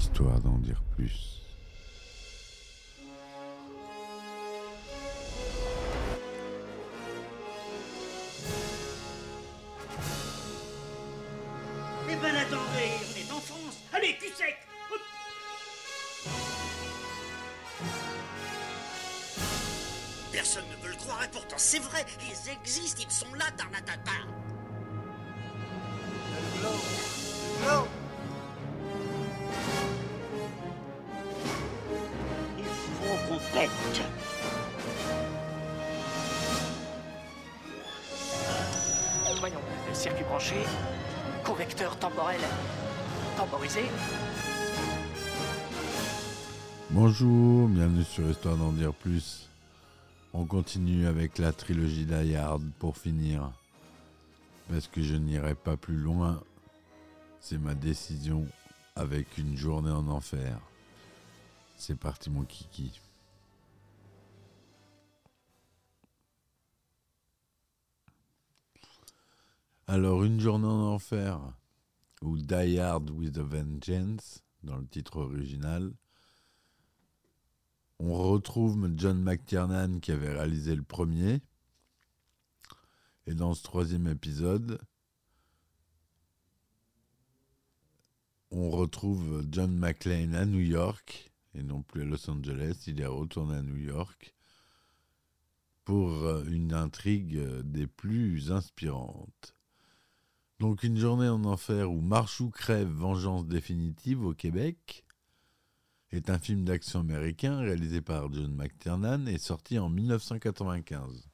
histoire d'en dire plus. Temporel temporisé. Bonjour, bienvenue sur Histoire d'en dire plus. On continue avec la trilogie d'Ayard pour finir. Parce que je n'irai pas plus loin. C'est ma décision avec une journée en enfer. C'est parti mon kiki. Alors une journée en enfer, ou Die Hard with a Vengeance, dans le titre original, on retrouve John McTiernan qui avait réalisé le premier. Et dans ce troisième épisode, on retrouve John McClane à New York, et non plus à Los Angeles. Il est retourné à New York pour euh, une intrigue des plus inspirantes. Donc une journée en enfer où Marchou crève vengeance définitive au Québec est un film d'action américain réalisé par John McTiernan et sorti en 1995.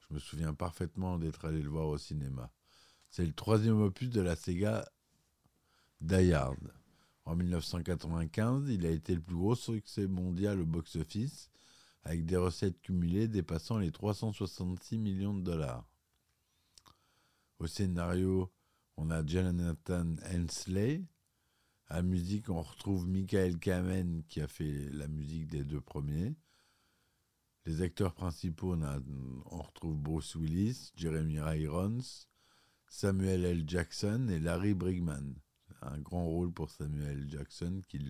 Je me souviens parfaitement d'être allé le voir au cinéma. C'est le troisième opus de la Sega Die Hard. En 1995, il a été le plus gros succès mondial au box-office, avec des recettes cumulées dépassant les 366 millions de dollars. Au scénario, on a Jonathan Hensley. À musique, on retrouve Michael Kamen qui a fait la musique des deux premiers. Les acteurs principaux, on, retrouve Bruce Willis, Jeremy Irons, Samuel L. Jackson et Larry Brigman. Un grand rôle pour Samuel L. Jackson qui,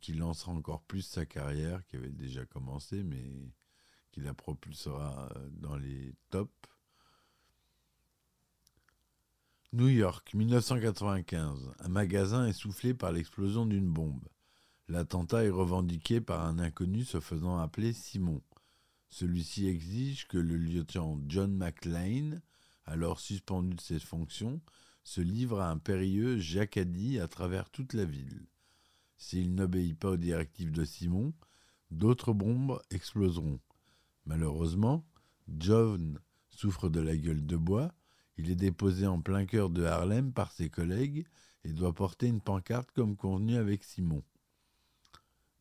qui lancera encore plus sa carrière, qui avait déjà commencé, mais qui la propulsera euh, dans les tops. New York, 1995. Un magasin est soufflé par l'explosion d'une bombe. L'attentat est revendiqué par un inconnu se faisant appeler Simon. Celui-ci exige que le lieutenant John McLean, alors suspendu de ses fonctions, se livre à un périlleux jacadis à travers toute la ville. S'il n'obéit pas aux directives de Simon, d'autres bombes exploseront. Malheureusement, John souffre de la gueule de bois il est déposé en plein cœur de Harlem par ses collègues et doit porter une pancarte comme convenu avec Simon.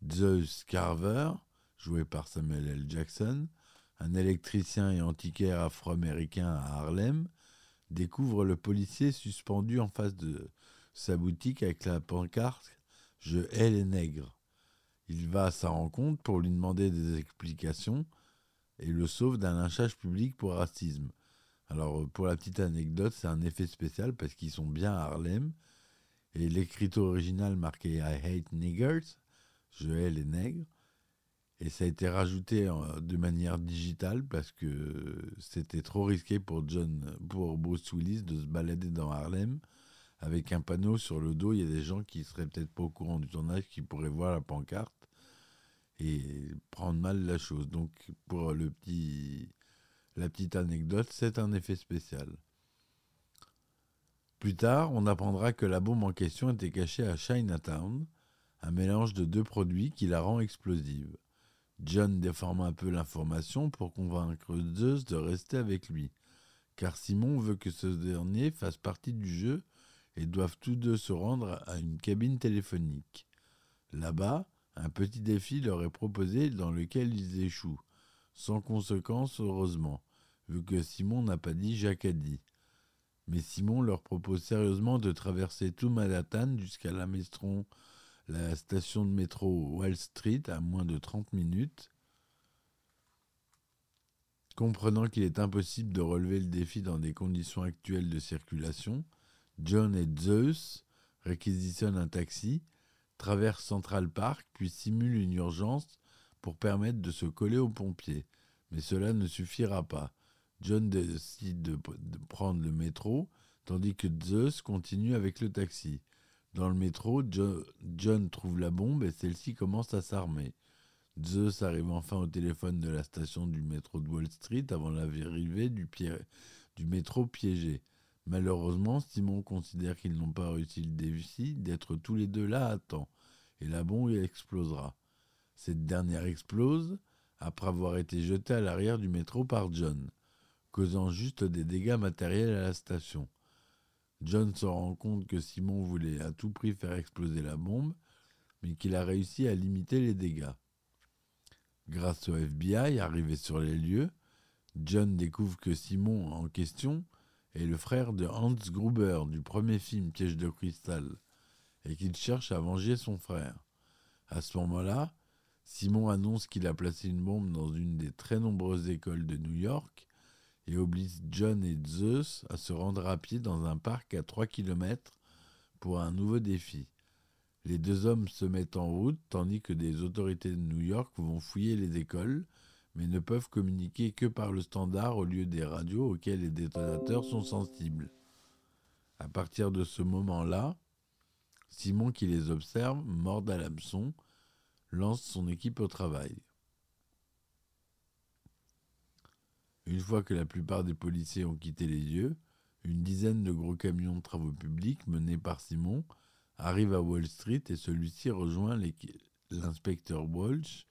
Zeus Carver, joué par Samuel L. Jackson, un électricien et antiquaire afro-américain à Harlem, découvre le policier suspendu en face de sa boutique avec la pancarte Je hais les nègres. Il va à sa rencontre pour lui demander des explications et le sauve d'un lynchage public pour racisme. Alors, euh, pour la petite anecdote, c'est un effet spécial parce qu'ils sont bien à Harlem. Et l'écriture originale marqué I hate niggers, je hais les nègres. Et ça a été rajouté en- de manière digitale parce que c'était trop risqué pour John, pour Bruce Willis de se balader dans Harlem avec un panneau sur le dos. Il y a des gens qui seraient peut-être pas au courant du tournage qui pourraient voir la pancarte et prendre mal la chose. Donc, pour le petit, la petite anecdote, c'est un effet spécial. Plus tard, on apprendra que la bombe en question était cachée à Chinatown, un mélange de deux produits qui la rend explosive. John déforme un peu l'information pour convaincre Zeus de rester avec lui, car Simon veut que ce dernier fasse partie du jeu et doivent tous deux se rendre à une cabine téléphonique. Là-bas, un petit défi leur est proposé dans lequel ils échouent, sans conséquence heureusement, vu que Simon n'a pas dit Jacques a dit. Mais Simon leur propose sérieusement de traverser tout Manhattan jusqu'à la, la station de métro Wall Street à moins de 30 minutes. Comprenant qu'il est impossible de relever le défi dans des conditions actuelles de circulation, John et Zeus réquisitionne un taxi, traverse Central Park, puis simule une urgence pour permettre de se coller aux pompiers. Mais cela ne suffira pas. John décide de, prendre le métro, tandis que Zeus continue avec le taxi. Dans le métro, John trouve la bombe et celle-ci commence à s'armer. Zeus arrive enfin au téléphone de la station du métro de Wall Street avant l'arrivée du, du métro piégé. Malheureusement, Simon considère qu'ils n'ont pas réussi le défi d'être tous les deux là à temps, et la bombe explosera. Cette dernière explose après avoir été jetée à l'arrière du métro par John, causant juste des dégâts matériels à la station. John se rend compte que Simon voulait à tout prix faire exploser la bombe, mais qu'il a réussi à limiter les dégâts. Grâce au FBI arrivé sur les lieux, John découvre que Simon en question est le frère de Hans Gruber du premier film Piège de cristal et qu'il cherche à venger son frère. À ce moment-là, Simon annonce qu'il a placé une bombe dans une des très nombreuses écoles de New York et oblige John et Zeus à se rendre à pied dans un parc à 3 km pour un nouveau défi. Les deux hommes se mettent en route tandis que des autorités de New York vont fouiller les écoles, mais ne peuvent communiquer que par le standard au lieu des radios auxquelles les détonateurs sont sensibles. À partir de ce moment-là, Simon qui les observe, mord à l'hameçon, lance son équipe au travail. Une fois que la plupart des policiers ont quitté les lieux, une dizaine de gros camions de travaux publics menés par Simon arrive à Wall Street et celui-ci rejoint l'inspecteur Walsh,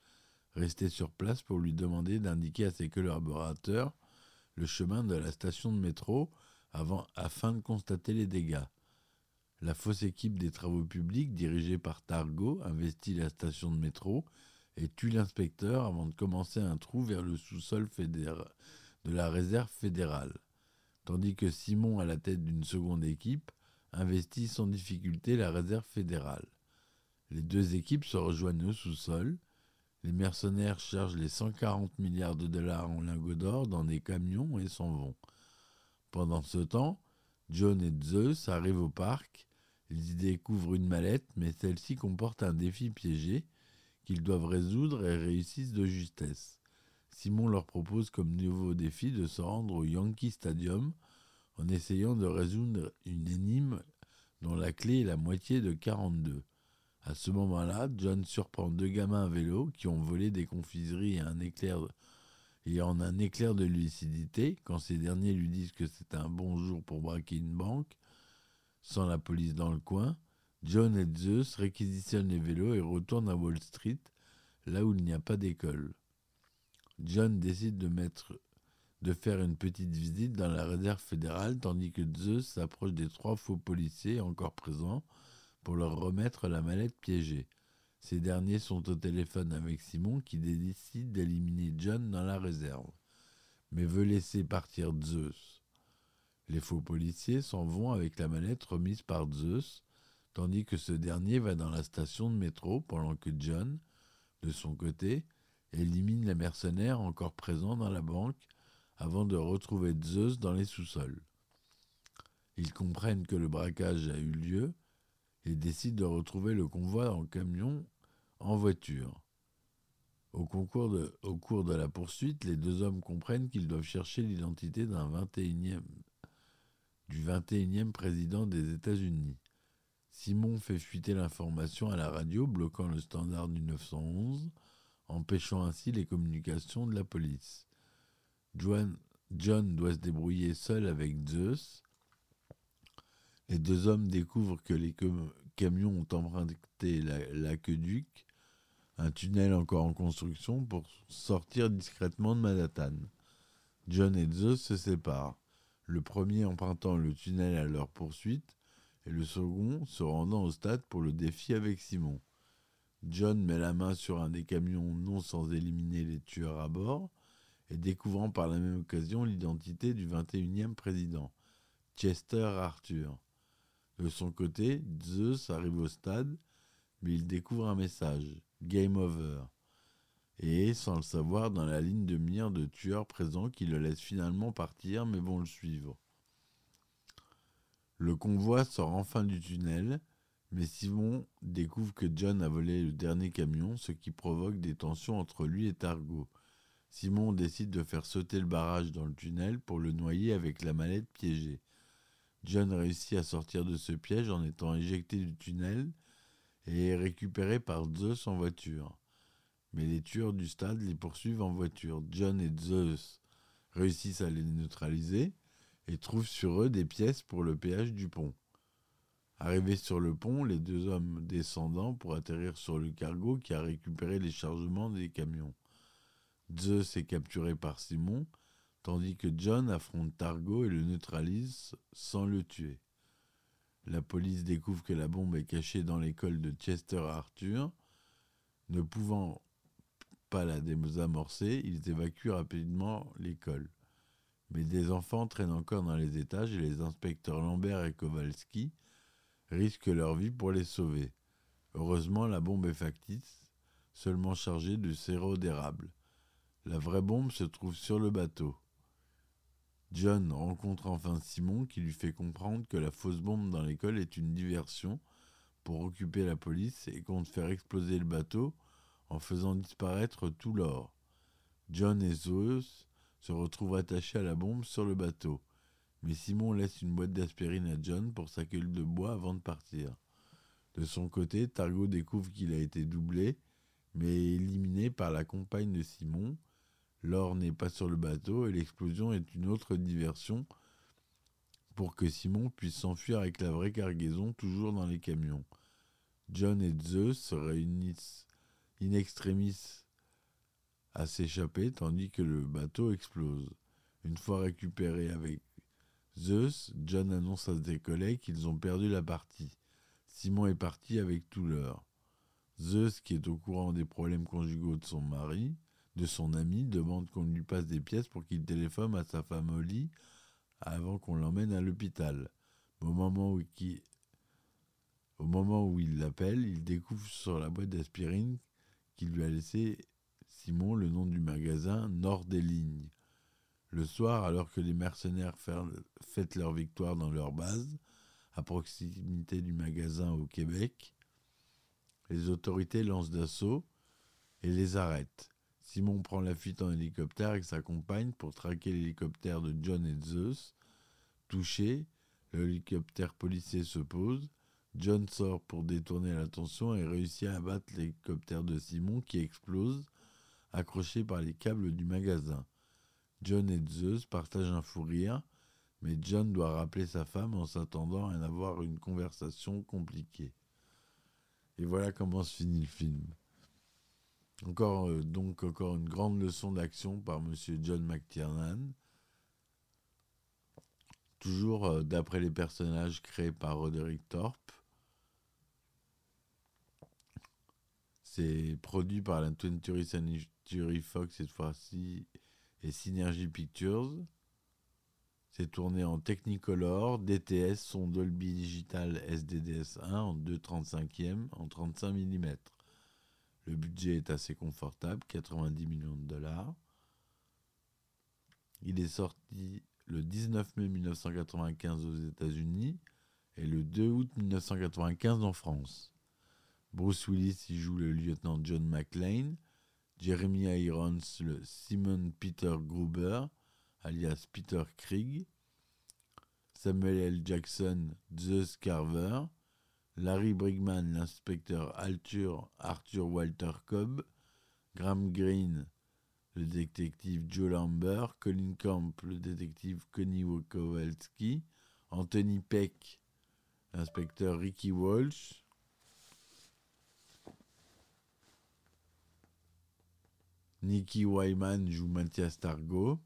resté sur place pour lui demander d'indiquer à ses collaborateurs le chemin de la station de métro afin de constater les dégâts. La fausse équipe des travaux publics, dirigée par Targo, investit la station de métro et tue l'inspecteur avant de commencer un trou vers le sous-sol de la réserve fédérale. Tandis que Simon, à la tête d'une seconde équipe, investit sans difficulté la réserve fédérale. Les deux équipes se rejoignent au sous-sol. Les mercenaires chargent les 140 milliards de dollars en lingots d'or dans des camions et s'en vont. Pendant ce temps, John et Zeus arrivent au parc. Ils y découvrent une mallette, mais celle-ci comporte un défi piégé qu'ils doivent résoudre et réussissent de justesse. Simon leur propose comme nouveau défi de se rendre au Yankee Stadium en essayant de résoudre une énigme dont la clé est la moitié de 42. À ce moment-là, John surprend deux gamins à vélo qui ont volé des confiseries et, un éclair et en un éclair de lucidité, quand ces derniers lui disent que c'est un bon jour pour braquer une banque, sans la police dans le coin, John et Zeus réquisitionnent les vélos et retournent à Wall Street, là où il n'y a pas d'école. John décide de faire une petite visite dans la réserve fédérale tandis que Zeus s'approche des trois faux policiers encore présents pour leur remettre la mallette piégée. Ces derniers sont au téléphone avec Simon qui décide d'éliminer John dans la réserve, mais veut laisser partir Zeus. Les faux policiers s'en vont avec la mallette remise par Zeus, tandis que ce dernier va dans la station de métro pendant que John, de son côté, élimine les mercenaires encore présents dans la banque avant de retrouver Zeus dans les sous-sols. Ils comprennent que le braquage a eu lieu et décident de retrouver le convoi en camion en voiture. Au, cours de la poursuite, les deux hommes comprennent qu'ils doivent chercher l'identité d'un 21e, du 21e président des États-Unis. Simon fait fuiter l'information à la radio, bloquant le standard du 911, empêchant ainsi les communications de la police. John, doit se débrouiller seul avec Zeus. Les deux hommes découvrent que les camions ont emprunté l'aqueduc, un tunnel encore en construction, pour sortir discrètement de Manhattan. John et Zeus se séparent, le premier empruntant le tunnel à leur poursuite et le second se rendant au stade pour le défi avec Simon. John met la main sur un des camions non sans éliminer les tueurs à bord et découvrant par la même occasion l'identité du 21e président, Chester Arthur. De son côté, Zeus arrive au stade, mais il découvre un message, Game Over, et sans le savoir dans la ligne de mire de tueurs présents qui le laissent finalement partir mais vont le suivre. Le convoi sort enfin du tunnel, Mais Simon découvre que John a volé le dernier camion, ce qui provoque des tensions entre lui et Targo. Simon décide de faire sauter le barrage dans le tunnel pour le noyer avec la mallette piégée. John réussit à sortir de ce piège en étant éjecté du tunnel et est récupéré par Zeus en voiture. Mais les tueurs du stade les poursuivent en voiture. John et Zeus réussissent à les neutraliser et trouvent sur eux des pièces pour le péage du pont. Arrivés sur le pont, les deux hommes descendant pour atterrir sur le cargo qui a récupéré les chargements des camions. Zeus est capturé par Simon, tandis que John affronte Targo et le neutralise sans le tuer. La police découvre que la bombe est cachée dans l'école de Chester Arthur. Ne pouvant pas la désamorcer, ils évacuent rapidement l'école. Mais des enfants traînent encore dans les étages et les inspecteurs Lambert et Kowalski risquent leur vie pour les sauver. Heureusement, la bombe est factice, seulement chargée de sirop d'érable. La vraie bombe se trouve sur le bateau. John rencontre enfin Simon qui lui fait comprendre que la fausse bombe dans l'école est une diversion pour occuper la police et compte faire exploser le bateau en faisant disparaître tout l'or. John et Zeus se retrouvent attachés à la bombe sur le bateau, mais Simon laisse une boîte d'aspirine à John pour sa queue de bois avant de partir. De son côté, Targo découvre qu'il a été doublé, mais éliminé par la compagne de Simon. L'or n'est pas sur le bateau et l'explosion est une autre diversion pour que Simon puisse s'enfuir avec la vraie cargaison toujours dans les camions. John et Zeus se réunissent in extremis à s'échapper tandis que le bateau explose. Une fois récupéré avec Zeus, John annonce à ses collègues qu'ils ont perdu la partie. Simon est parti avec tout l'heure. Zeus, qui est au courant des problèmes conjugaux de son mari, de son ami, demande qu'on lui passe des pièces pour qu'il téléphone à sa femme lit avant qu'on l'emmène à l'hôpital. Au moment où au moment où il l'appelle, il découvre sur la boîte d'aspirine qu'il lui a laissé Simon le nom du magasin Nord des Lignes. Le soir, alors que les mercenaires fêtent leur victoire dans leur base, à proximité du magasin au Québec, les autorités lancent d'assaut et les arrêtent. Simon prend la fuite en hélicoptère avec sa compagne pour traquer l'hélicoptère de John et Zeus. Touché, l'hélicoptère policier se pose. John sort pour détourner l'attention et réussit à abattre l'hélicoptère de Simon qui explose, accroché par les câbles du magasin. John et Zeus partagent un fou rire, mais John doit rappeler sa femme en s'attendant à avoir une conversation compliquée. Et voilà comment se finit le film. Encore, euh, donc encore une grande leçon d'action par Monsieur John McTiernan. Toujours euh, d'après les personnages créés par Roderick Thorpe. C'est produit par la 20th Century Fox cette fois-ci et Synergy Pictures. C'est tourné en Technicolor, DTS, son Dolby Digital SDDS1 en 2,35e en 35 mm. Le budget est assez confortable, 90 millions de dollars. Il est sorti le 19 mai 1995 aux États-Unis et le 2 août 1995 en France. Bruce Willis y joue le lieutenant John McClane, Jeremy Irons le Simon Peter Gruber, alias Peter Krieg, Samuel L. Jackson Zeus Carver, Larry Brigman, l'inspecteur Arthur, Arthur Walter Cobb, Graham Greene, le détective Joe Lambert, Colin Camp, le détective Connie Kowalski, Anthony Peck, l'inspecteur Ricky Walsh, Nicky Wyman joue Mathias Targo,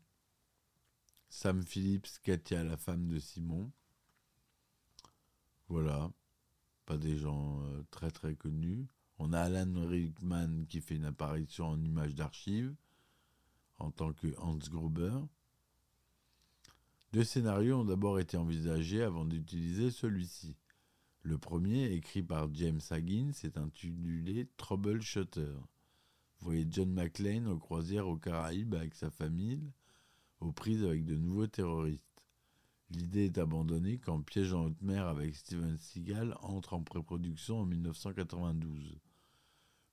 Sam Phillips, Katia, la femme de Simon. Voilà pas des gens euh, très très connus. On a Alan Rickman qui fait une apparition en image d'archives en tant que Hans Gruber. Deux scénarios ont d'abord été envisagés avant d'utiliser celui-ci. Le premier, écrit par James Haggin, s'est intitulé Troubleshooter. Vous voyez John McClane aux croisières aux Caraïbes avec sa famille, aux prises avec de nouveaux terroristes. L'idée est abandonnée quand Piège en haute mer avec Steven Seagal entre en pré-production en 1992.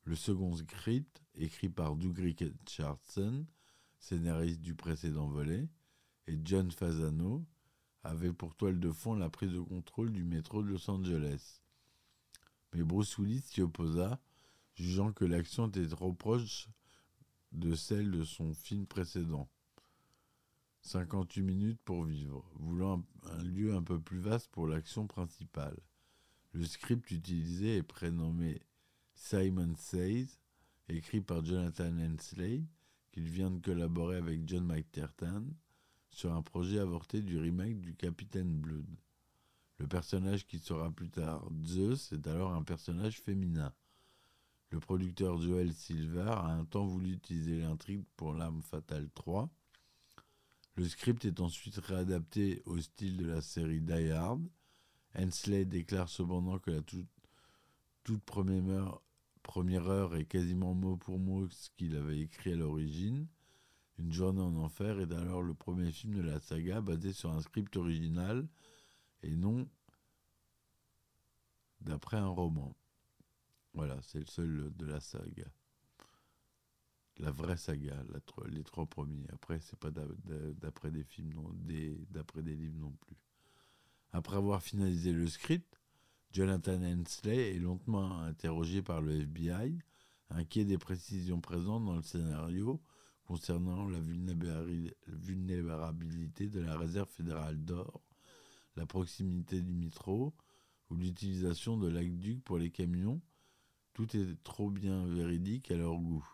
Le second script, écrit par Doug Richardson, scénariste du précédent volet, et John Fasano, avait pour toile de fond la prise de contrôle du métro de Los Angeles. Mais Bruce Willis s'y opposa, jugeant que l'action était trop proche de celle de son film précédent. 58 minutes pour vivre, voulant un lieu un peu plus vaste pour l'action principale. Le script utilisé est prénommé Simon Says, écrit par Jonathan Hensley, qu'il vient de collaborer avec John McTiernan sur un projet avorté du remake du Capitaine Blood. Le personnage qui sera plus tard Zeus est alors un personnage féminin. Le producteur Joel Silver a un temps voulu utiliser l'intrigue pour L'Arme Fatale 3, le script est ensuite réadapté au style de la série Die Hard. Hensley déclare cependant que la toute, première, heure, est quasiment mot pour mot ce qu'il avait écrit à l'origine. Une journée en enfer est alors le premier film de la saga basé sur un script original et non d'après un roman. Voilà, c'est le seul de la saga la vraie saga, les trois premiers. Après, c'est pas d'après des films, d'après des livres non plus. Après avoir finalisé le script, Jonathan Hensley est lentement interrogé par le FBI, inquiet des précisions présentes dans le scénario concernant la vulnérabilité de la réserve fédérale d'or, la proximité du métro ou l'utilisation de l'aqueduc pour les camions. Tout est trop bien véridique à leur goût.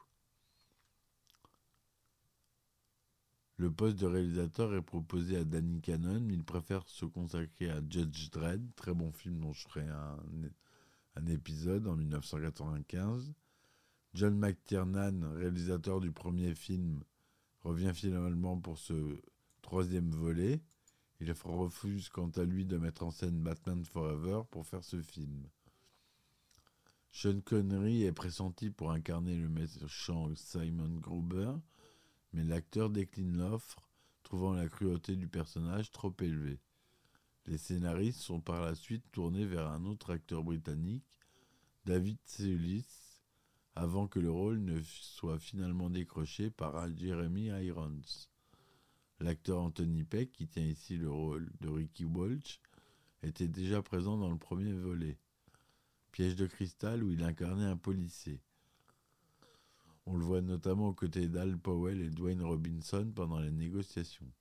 Le poste de réalisateur est proposé à Danny Cannon, mais il préfère se consacrer à Judge Dredd, très bon film dont je ferai un, épisode en 1995. John McTiernan, réalisateur du premier film, revient finalement pour ce troisième volet. Il refuse quant à lui de mettre en scène Batman Forever pour faire ce film. Sean Connery est pressenti pour incarner le méchant Simon Gruber, mais l'acteur décline l'offre, trouvant la cruauté du personnage trop élevée. Les scénaristes sont par la suite tournés vers un autre acteur britannique, David Seulis, avant que le rôle ne soit finalement décroché par Jeremy Irons. L'acteur Anthony Peck, qui tient ici le rôle de Ricky Walsh, était déjà présent dans le premier volet, Piège de cristal, où il incarnait un policier. On le voit notamment aux côtés d'Al Powell et Dwayne Robinson pendant les négociations.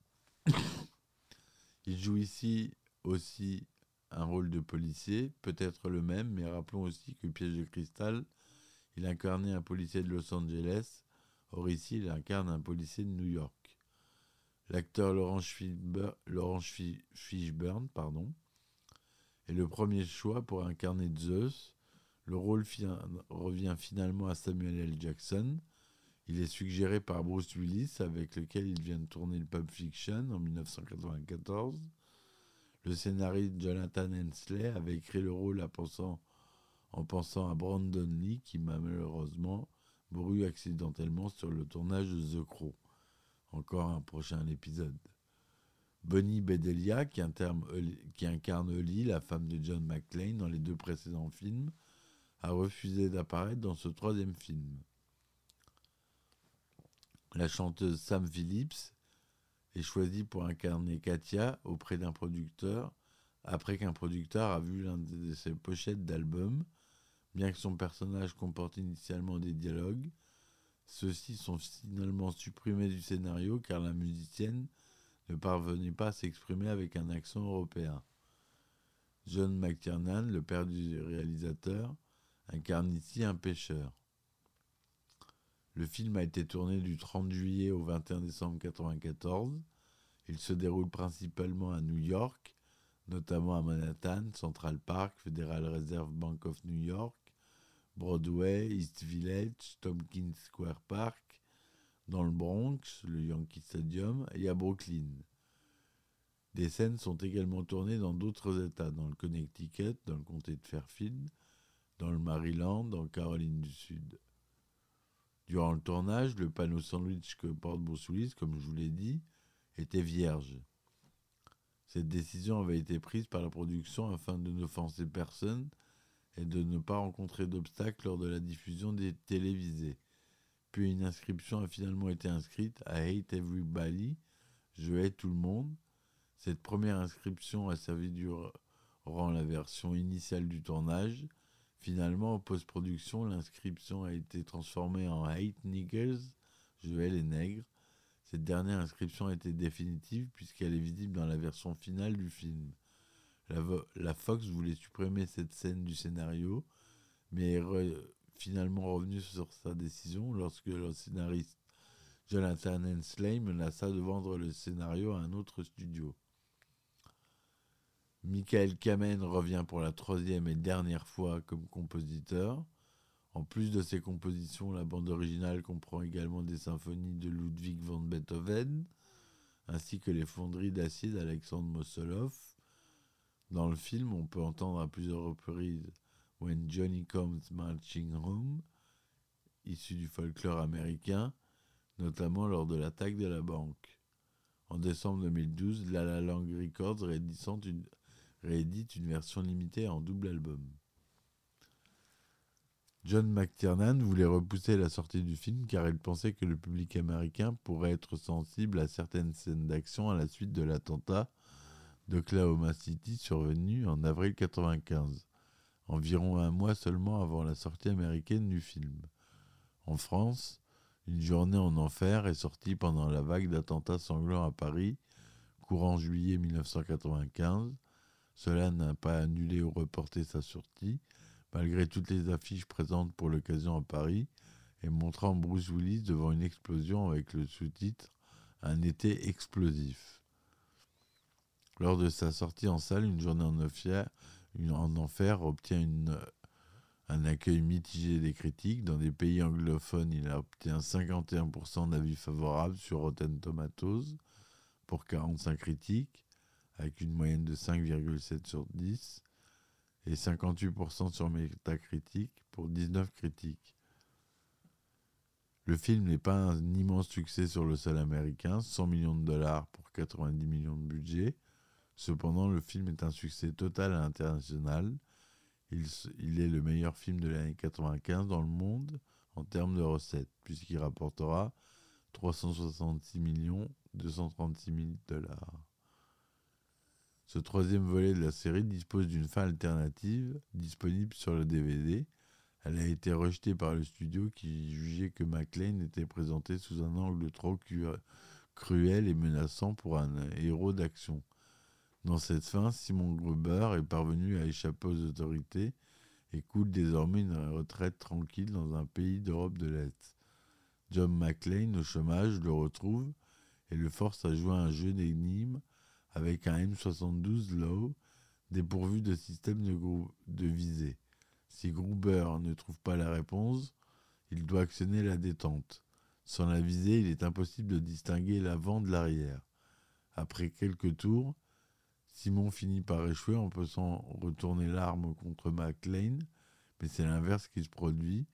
Il joue ici aussi un rôle de policier, peut-être le même, mais rappelons aussi que Piège de cristal, il incarnait un policier de Los Angeles, or ici il incarne un policier de New York. L'acteur Laurence Fishburne pardon, est le premier choix pour incarner Zeus, le rôle revient finalement à Samuel L. Jackson. Il est suggéré par Bruce Willis, avec lequel il vient de tourner le Pulp Fiction en 1994. Le scénariste Jonathan Hensley avait écrit le rôle en pensant à Brandon Lee, qui m'a malheureusement mouru accidentellement sur le tournage de The Crow. Encore un prochain épisode. Bonnie Bedelia, qui, qui incarne Holly, la femme de John McClane dans les deux précédents films, a refusé d'apparaître dans ce troisième film. La chanteuse Sam Phillips est choisie pour incarner Katia auprès d'un producteur après qu'un producteur a vu l'un de ses pochettes d'album. Bien que son personnage comporte initialement des dialogues, ceux-ci sont finalement supprimés du scénario car la musicienne ne parvenait pas à s'exprimer avec un accent européen. John McTiernan, le père du réalisateur, incarne ici un pêcheur. Le film a été tourné du 30 juillet au 21 décembre 1994. Il se déroule principalement à New York, notamment à Manhattan, Central Park, Federal Reserve Bank of New York, Broadway, East Village, Tompkins Square Park, dans le Bronx, le Yankee Stadium, et à Brooklyn. Des scènes sont également tournées dans d'autres États, dans le Connecticut, dans le comté de Fairfield, dans le Maryland, en Caroline du Sud. Durant le tournage, le panneau sandwich que porte Bruce comme je vous l'ai dit, était vierge. Cette décision avait été prise par la production afin de n'offenser personne et de ne pas rencontrer d'obstacles lors de la diffusion des télévisés. Puis une inscription a finalement été inscrite à Hate Everybody, Je hais tout le monde. Cette première inscription a servi durant la version initiale du tournage. Finalement, en post-production, l'inscription a été transformée en Hate Niggers, Je hais les nègres. Cette dernière inscription a été définitive puisqu'elle est visible dans la version finale du film. La, Fox voulait supprimer cette scène du scénario, mais finalement revenu sur sa décision lorsque le scénariste Jonathan Hensley menaça de vendre le scénario à un autre studio. Michael Kamen revient pour la troisième et dernière fois comme compositeur. En plus de ses compositions, la bande originale comprend également des symphonies de Ludwig van Beethoven, ainsi que les fonderies d'acier d'Alexandre Mosolov, dans le film, on peut entendre à plusieurs reprises When Johnny Comes Marching Home, issu du folklore américain, notamment lors de l'attaque de la banque. En décembre 2012, La La Records réédite une version limitée en double album. John McTiernan voulait repousser la sortie du film car il pensait que le public américain pourrait être sensible à certaines scènes d'action à la suite de l'attentat d'Oklahoma City survenu en avril 1995, environ un mois seulement avant la sortie américaine du film. En France, Une journée en enfer est sortie pendant la vague d'attentats sanglants à Paris, courant juillet 1995. Cela n'a pas annulé ou reporté sa sortie, malgré toutes les affiches présentes pour l'occasion à Paris et montrant Bruce Willis devant une explosion avec le sous-titre Un été explosif. Lors de sa sortie en salle, Une journée en enfer, en enfer obtient un accueil mitigé des critiques. Dans des pays anglophones, il a obtenu 51% d'avis favorables sur Rotten Tomatoes pour 45 critiques, avec une moyenne de 5,7 sur 10, et 58% sur Metacritic pour 19 critiques. Le film n'est pas un immense succès sur le sol américain, 100 millions de dollars pour 90 millions de budget, Cependant, le film est un succès total à l'international. Il, est le meilleur film de l'année 95 dans le monde en termes de recettes, puisqu'il rapportera 366 236 000 dollars. Ce troisième volet de la série dispose d'une fin alternative disponible sur le DVD. Elle a été rejetée par le studio qui jugeait que McLean était présenté sous un angle trop cruel et menaçant pour un héros d'action. Dans cette fin, Simon Gruber est parvenu à échapper aux autorités et coule désormais une retraite tranquille dans un pays d'Europe de l'Est. John McClane, au chômage, le retrouve et le force à jouer un jeu d'énigmes avec un M72 Low dépourvu de système de, de visée. Si Gruber ne trouve pas la réponse, il doit actionner la détente. Sans la visée, il est impossible de distinguer l'avant de l'arrière. Après quelques tours, Simon finit par échouer en pesant retourner l'arme contre McLean, mais c'est l'inverse qui se produit.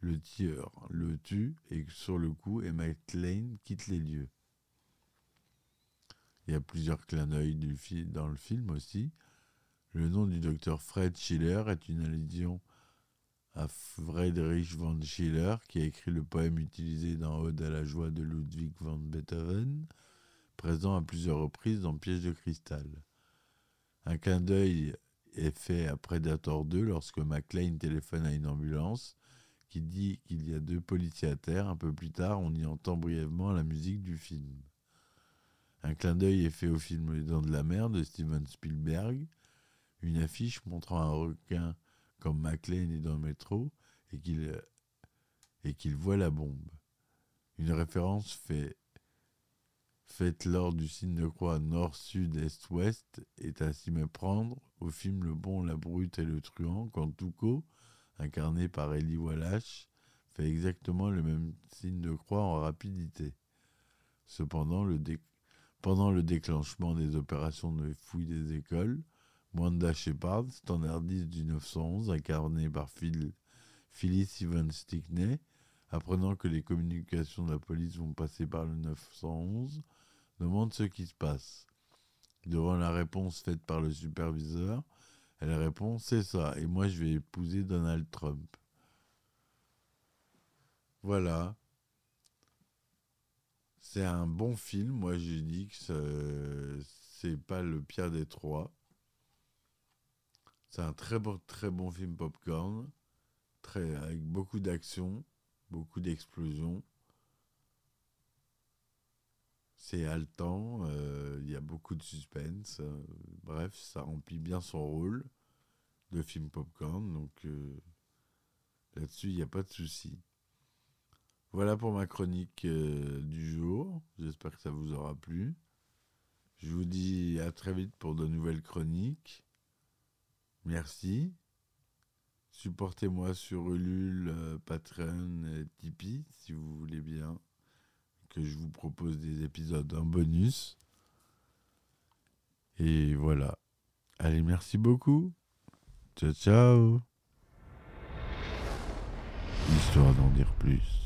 Le tir le tue et sur le coup, et McLean quitte les lieux. Il y a plusieurs clins d'œil dans le film aussi. Le nom du docteur Fred Schiller est une allusion à Friedrich von Schiller, qui a écrit le poème utilisé dans Ode à la joie de Ludwig van Beethoven, présent à plusieurs reprises dans Piège de cristal. Un clin d'œil est fait à Predator 2 lorsque McLean téléphone à une ambulance qui dit qu'il y a deux policiers à terre. Un peu plus tard, on y entend brièvement la musique du film. Un clin d'œil est fait au film Les Dents de la Mer de Steven Spielberg. Une affiche montrant un requin comme McLean est dans le métro et qu'il et qu'il voit la bombe. Une référence fait faite lors du signe de croix nord-sud-est-ouest est à s'y méprendre au film Le Bon, la Brute et le Truand quand Tuco, incarné par Eli Wallace, fait exactement le même signe de croix en rapidité. Cependant, pendant le déclenchement des opérations de fouille des écoles, Wanda Shepard, standardiste du 911, incarné par Phil, Phyllis Evans Stickney, apprenant que les communications de la police vont passer par le 911, demande ce qui se passe. devant la réponse faite par le superviseur, elle répond c'est ça, et moi je vais épouser Donald Trump. Voilà. C'est un bon film, moi j'ai dit que c'est pas le pire des trois. C'est un très bon, film popcorn, très, avec beaucoup d'action, beaucoup d'explosions. C'est haletant, euh, il y a beaucoup de suspense. Euh, bref, ça remplit bien son rôle de film popcorn, donc euh, là-dessus, il n'y a pas de souci. Voilà pour ma chronique du jour. J'espère que ça vous aura plu. Je vous dis à très vite pour de nouvelles chroniques. Merci. Supportez-moi sur Ulule, Patreon et Tipeee si vous voulez bien que je vous propose des épisodes en bonus. Et voilà. Allez, merci beaucoup. Ciao, ciao. Histoire d'en dire plus.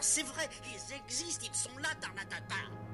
C'est vrai, ils existent, ils sont là, Tarnatata.